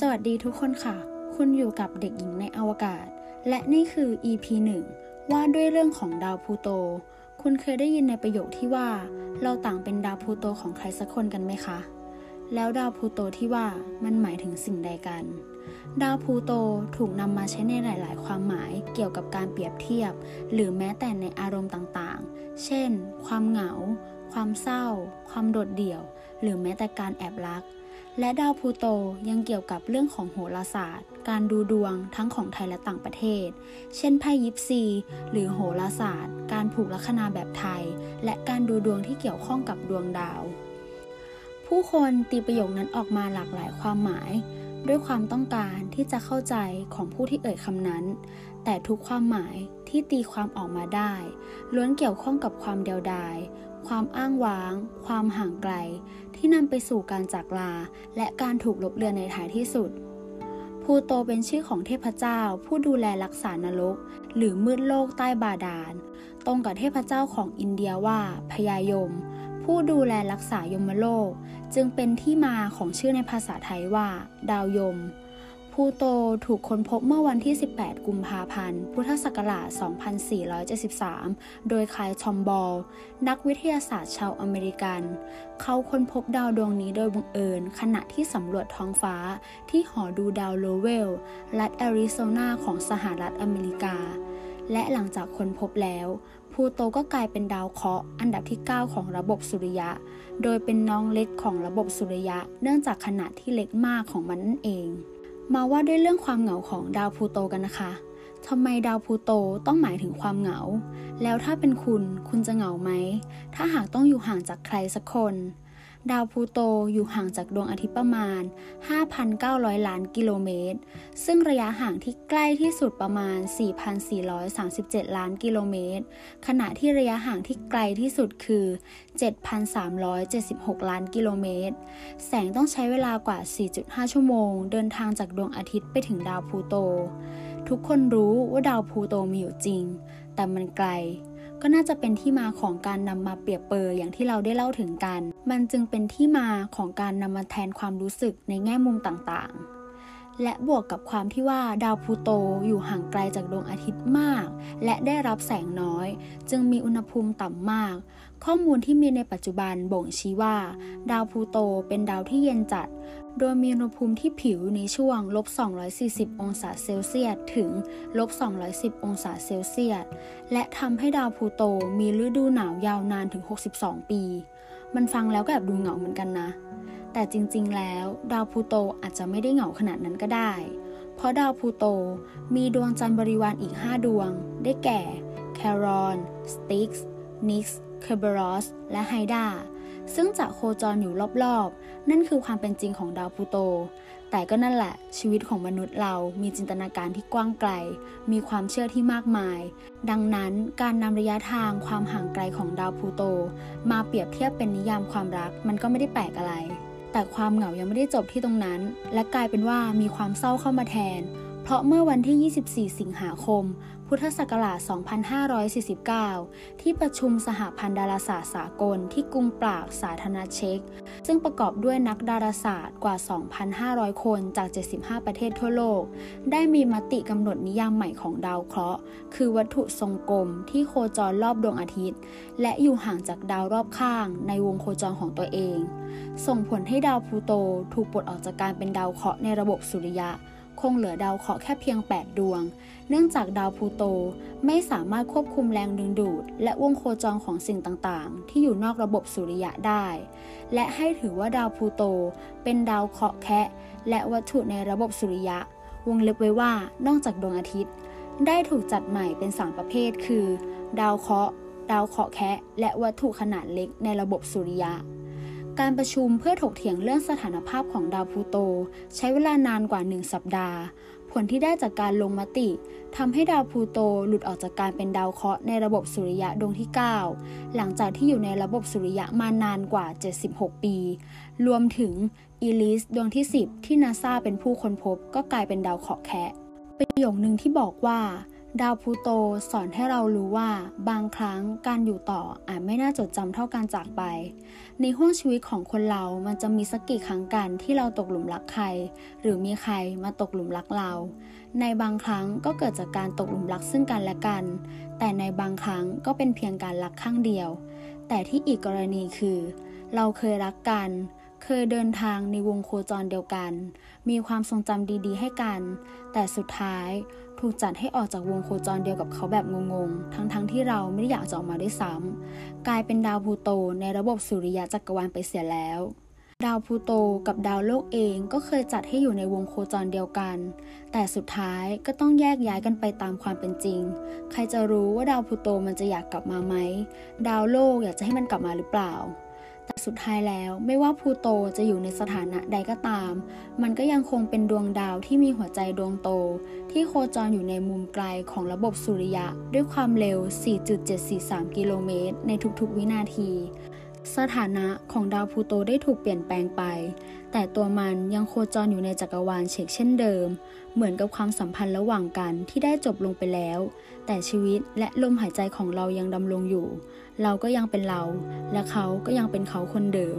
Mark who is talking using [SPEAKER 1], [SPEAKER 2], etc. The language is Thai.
[SPEAKER 1] สวัสดีทุกคนค่ะ คุณอยู่กับเด็กหญิงในอวกาศ และนี่คือ EP 1 ว่าด้วยเรื่องของดาวพูโต คุณเคยได้ยินในประโยคที่ว่า เราต่างเป็นดาวพูโตของใครสักคนกันไหมคะ แล้วดาวพูโตที่ว่ามันหมายถึงสิ่งใดกัน ดาวพูโตถูกนำมาใช้ในหลาย ๆ ความหมายเกี่ยวกับการเปรียบเทียบ หรือแม้แต่ในอารมณ์ต่างๆ เช่น ความเหงา ความเศร้า ความโดดเดี่ยว หรือแม้แต่การแอบรัก และดาวพูโตยังเกี่ยวกับเรื่องของโหราศาสตร์ การดูดวงทั้งของไทยและต่างประเทศ เช่นไพ่ยิปซี หรือโหราศาสตร์ การผูกลัคนาแบบไทย และการดูดวงที่เกี่ยวข้องกับดวงดาว ผู้คนตีประโยคนั้นออกมาหลากหลายความหมาย ด้วยความต้องการที่จะเข้าใจของผู้ที่เอ่ยคำนั้น แต่ทุกความหมายที่ตีความออกมาได้ ล้วนเกี่ยวข้องกับความเดียวดาย ความอ้างว้าง ความห่างไกล ที่นำไปสู่การจากลา และการถูกลบเลือนในท้ายที่สุดพูโตเป็นชื่อของเทพเจ้า ผู้ดูแลรักษานรก หรือมืดโลกใต้บาดาล ตรงกับเทพเจ้าของอินเดียว่าพญายม ผู้ดูแลรักษายมโลก จึงเป็นที่มาของชื่อในภาษาไทยว่า ดาวยม พูโตถูกค้นพบเมื่อวันที่ 18 กุมภาพันธ์ พุทธศักราช 2473 โดยไคลด์ ทอมบอ นักวิทยาศาสตร์ชาวอเมริกัน เขาค้นพบดาวดวงนี้โดยบังเอิญ ขณะที่สำรวจท้องฟ้าที่หอดูดาวโลเวลล์ รัฐแอริโซนาของสหรัฐอเมริกา และหลังจากค้นพบแล้วพลูโตก็กลายเป็นดาวเคราะห์อันดับที่ 9 ของระบบสุริยะ โดยเป็นน้องเล็กของระบบสุริยะ เนื่องจากขนาดที่เล็กมากของมันนั่นเอง มาว่าด้วยเรื่องความเหงาของดาวพูโตกันนะคะทำไมดาวพูโตต้องหมายถึงความเหงา แล้วถ้าเป็นคุณ คุณจะเหงาไหม ถ้าหากต้องอยู่ห่างจากใครสักคน ดาวพูโตอยู่ห่างจากดวงอาทิตย์ประมาณ 5,900 ล้านกิโลเมตร ซึ่งระยะห่างที่ใกล้ที่สุดประมาณ 4,437 ล้านกิโลเมตร ขณะที่ระยะห่างที่ไกลที่สุดคือ 7,376 ล้านกิโลเมตร แสงต้องใช้เวลากว่า 4.5 ชั่วโมง เดินทางจากดวงอาทิตย์ไปถึงดาวพูโต ทุกคนรู้ว่าดาวพูโตมีอยู่จริง แต่มันไกล ก็น่าจะเป็นที่มาของการนำมาเปรียบเปรยอย่างที่เราได้เล่าถึงกัน มันจึงเป็นที่มาของการนำมาแทนความรู้สึกในแง่มุมต่างๆ และบวกกับความที่ว่าดาวพลูโตอยู่ห่างไกลจากดวงอาทิตย์มาก และได้รับแสงน้อย จึงมีอุณหภูมิต่ำมาก ข้อมูลที่มีในปัจจุบันบ่งชี้ว่า ดาวพลูโตเป็นดาวที่เย็นจัด โดยมีอุณหภูมิที่ผิวในช่วงลบ240 องศาเซลเซียสถึงลบ210 องศาเซลเซียส และทำให้ดาวพลูโตมีฤดูหนาวยาวนานถึง 62 ปี มันฟังแล้วก็แอบดูเหงาเหมือนกันนะ แต่จริงๆ แล้ว ดาวพูโตอาจจะไม่ได้เหงาขนาดนั้นก็ได้ เพราะดาวพูโตมีดวงจันทร์บริวารอีก 5 ดวง ได้แก่แครอนสติกซ์นิกซ์เคอร์เบรอสและไฮดราซึ่งจะโคจรอยู่รอบๆ นั่นคือความเป็นจริงของดาวพลูโต แต่ก็นั่นแหละ ชีวิตของมนุษย์เรามีจินตนาการที่กว้างไกล มีความเชื่อที่มากมาย ดังนั้นการนำระยะทางความห่างไกลของดาวพลูโต มาเปรียบเทียบเป็นนิยามความรักมันก็ไม่ได้แปลกอะไร แต่ความเหงายังไม่ได้จบที่ตรงนั้น และกลายเป็นว่ามีความเศร้าเข้ามาแทน เพราะเมื่อวันที่ 24 สิงหาคม พุทธศักราช 2549 ที่ประชุมสหพันธ์ดาราศาสตร์สากลที่กรุงปรากสาธารณเช็ก ซึ่งประกอบด้วยนักดาราศาสตร์กว่า 2,500 คนจาก 75 ประเทศทั่วโลก ได้มีมติกำหนดนิยามใหม่ของดาวเคราะห์ คือวัตถุทรงกลมที่โคจรรอบดวงอาทิตย์ และอยู่ห่างจากดาวรอบข้างในวงโคจรของตัวเอง ส่งผลให้ดาวพลูโตถูกปลดออกจากการเป็นดาวเคราะห์ในระบบสุริยะ คงเหลือดาวเคราะห์แค่เพียง 8 ดวง เนื่องจากดาวพลูโตไม่สามารถควบคุมแรงดึงดูด และวงโคจรของสิ่งต่างๆ ที่อยู่นอกระบบสุริยะได้ และให้ถือว่าดาวพลูโตเป็นดาวเคราะห์แคะและวัตถุในระบบสุริยะ วงเล็บไว้ว่านอกจากดวงอาทิตย์ ได้ถูกจัดใหม่เป็น 3 ประเภท คือ ดาวเคราะห์ ดาวเคราะห์แคะและวัตถุขนาดเล็กในระบบสุริยะ การประชุมเพื่อถกเถียงเรื่องสถานภาพของดาวพูโต ใช้เวลานานกว่า 1 สัปดาห์ ผลที่ได้จากการลงมติทำให้ดาวพูโตหลุดออกจากการเป็นดาวเคราะห์ในระบบสุริยะดวงที่ 9 หลังจากที่อยู่ในระบบสุริยะมานานกว่า 76 ปี รวมถึงอีลิสดวงที่ 10 ที่นาซาเป็นผู้ค้นพบ ก็กลายเป็นดาวเคราะห์แคะประโยคนึงที่บอกว่า ดาวพูโตสอนให้เรารู้ว่าบางครั้งการอยู่ต่ออาจไม่น่าจดจำเท่าการจากไป ในห้วงชีวิตของคนเรามันจะมีสักกี่ครั้งกันที่เราตกหลุมรักใคร หรือมีใครมาตกหลุมรักเรา ในบางครั้งก็เกิดจากการตกหลุมรักซึ่งกันและกัน แต่ในบางครั้งก็เป็นเพียงการรักข้างเดียว แต่ที่อีกกรณีคือ เราเคยรักกัน เคยเดินทางในวงโคจรเดียวกัน มีความทรงจำดีๆ ให้กัน แต่สุดท้ายถูกจัดให้ออกจากวงโคจรเดียวกับเขาแบบงงๆ ทั้งๆทที่เราไม่ได้อยากจะออกมาด้วยซ้ำกลายเป็นดาวพูโตในระบบสุริยะจักรวาลไปเสียแล้ว ดาวพูโตกับดาวโลกเองก็เคยจัดให้อยู่ในวงโคจรเดียวกัน แต่สุดท้ายก็ต้องแยกย้ายกันไปตามความเป็นจริง ใครจะรู้ว่าดาวพูโตมันจะอยากกลับมาไหม ดาวโลกอยากจะให้มันกลับมาหรือเปล่า แต่สุดท้ายแล้วไม่ว่าพูโตจะอยู่ในสถานะใดก็ตาม มันก็ยังคงเป็นดวงดาวที่มีหัวใจดวงโต ที่โคจรอยู่ในมุมไกลของระบบสุริยะ ด้วยความเร็ว 4.743 กิโลเมตรในทุกๆ วินาที สถานะของดาวพูโตได้ถูกเปลี่ยนแปลงไป แต่ตัวมันยังโคจรอยู่ในจักรวาลเชกเช่นเดิม เหมือนกับความสัมพันธ์ระหว่างกันที่ได้จบลงไปแล้ว แต่ชีวิตและลมหายใจของเรายังดำรงอยู่ เราก็ยังเป็นเรา และเขาก็ยังเป็นเขาคนเดิม